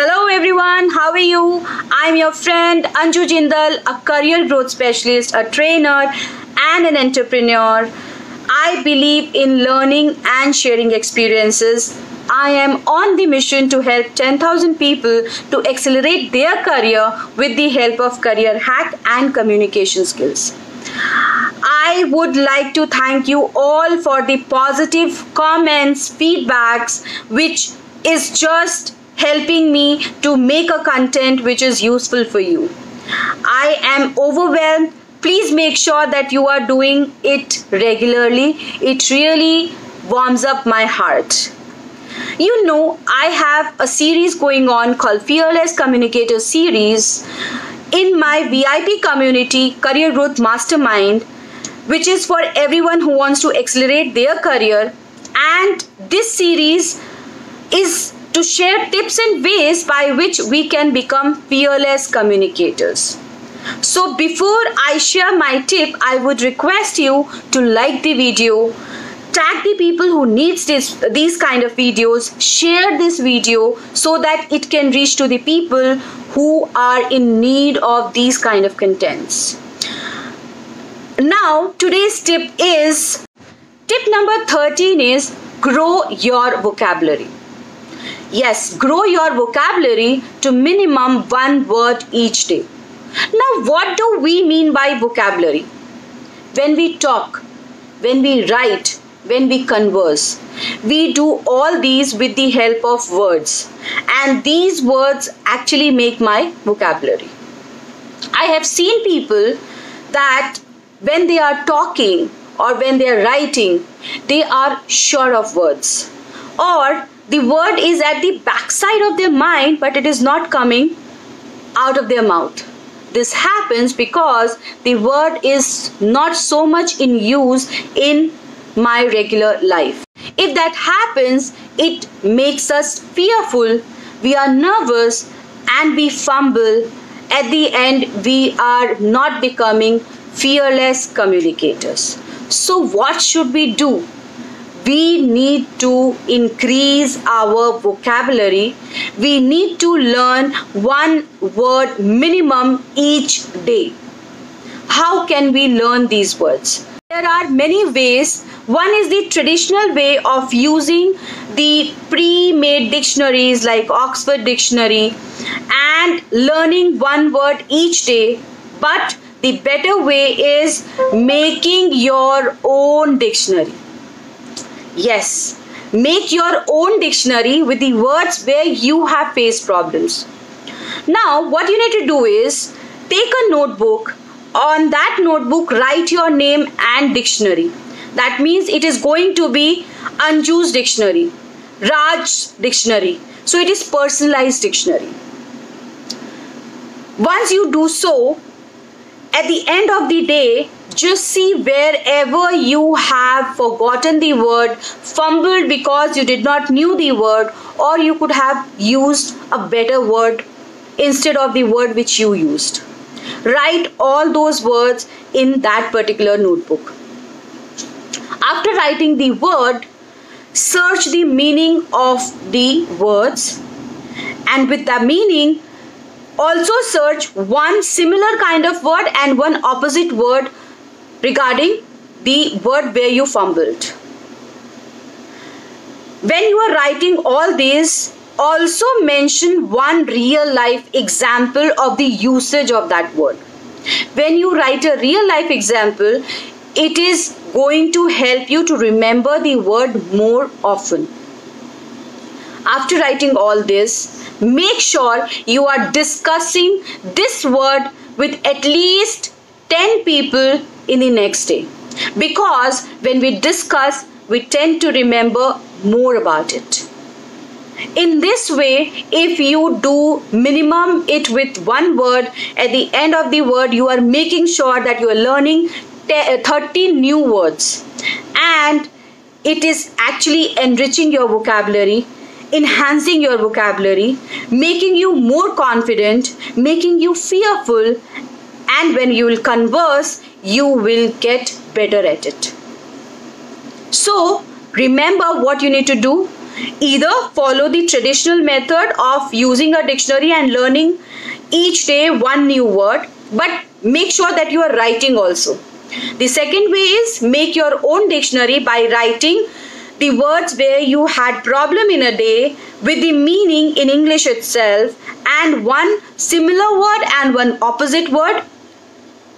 Hello everyone, how are you? I'm your friend Anju Jindal, a career growth specialist, a trainer, and an entrepreneur. I believe in learning and sharing experiences. I am on the mission to help 10,000 people to accelerate their career with the help of career hack and communication skills. I would like to thank you all for the positive comments, feedbacks, which is just helping me to make a content which is useful for you. I am overwhelmed. Please make sure that you are doing it regularly. It really warms up my heart. You know, I have a series going on called Fearless Communicator Series in my VIP community, Career Growth Mastermind, which is for everyone who wants to accelerate their career. And this series is to share tips and ways by which we can become fearless communicators. So before I share my tip, I would request you to like the video, tag the people who needs this these kind of videos, share this video so that it can reach to the people who are in need of these kind of contents. Now today's tip is tip number 13 is grow your vocabulary. Yes, grow your vocabulary to minimum one word each day. Now, what do we mean by vocabulary? When we talk, when we write, when we converse, we do all these with the help of words, and these words actually make my vocabulary. I have seen people that when they are talking or when they are writing, they are sure of words, or the word is at the backside of their mind, but it is not coming out of their mouth. This happens because the word is not so much in use in my regular life. If that happens, it makes us fearful, we are nervous, and we fumble. At the end, we are not becoming fearless communicators. So, what should we do? we need to increase our vocabulary. We need to learn one word minimum each day. How can we learn these words? There are many ways. One is the traditional way of using the pre-made dictionaries like Oxford Dictionary and learning one word each day. But the better way is making your own dictionary Yes, make your own dictionary with the words where you have faced problems. Now, what you need to do is take a notebook. On that notebook, write your name and dictionary. That means it is going to be Anju's dictionary, Raj's dictionary. So it is personalized dictionary. Once you do so, at the end of the day, just see wherever you have forgotten the word fumbled because you did not knew the word or you could have used a better word instead of the word which you used. Write all those words in that particular notebook. After writing the word search the meaning of the words and with the meaning also search one similar kind of word and one opposite word regarding the word where you fumbled. When you are writing all these, also mention one real life example of the usage of that word. When you write a real life example, it is going to help you to remember the word more often. After writing all this, make sure you are discussing this word with at least 10 people in the next day. Because when we discuss we tend to remember more about it. In this way if you do minimum it with one word at the end of the word you are making sure that you are learning uh, 30 new words. And it is actually enriching your vocabulary enhancing your vocabulary making you more confident making you fearful and when you will converse you will get better at it so remember what you need to do either follow the traditional method of using a dictionary and learning each day one new word, but make sure that you are writing also. The second way is make your own dictionary by writing the words where you had problem in a day with the meaning in English itself and one similar word and one opposite word.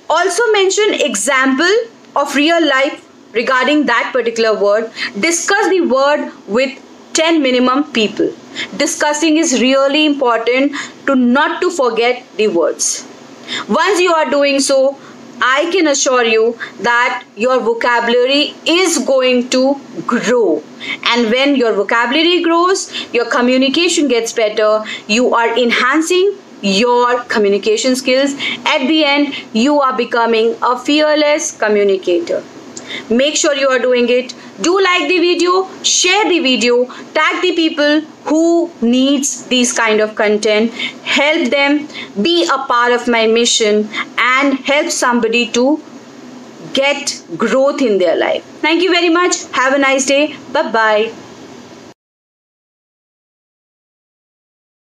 Also mention example of real life regarding that particular word. Discuss the word with 10 minimum people. Discussing is really important to not to forget the words. Once you are doing so, I can assure you that your vocabulary is going to grow. And when your vocabulary grows, your communication gets better, you are enhancing your communication skills. At the end, you are becoming a fearless communicator. Make sure you are doing it. Do like the video, share the video, tag the people who needs these kind of content. Help them be a part of my mission and help somebody to get growth in their life. Thank you very much. Have a nice day. Bye-bye.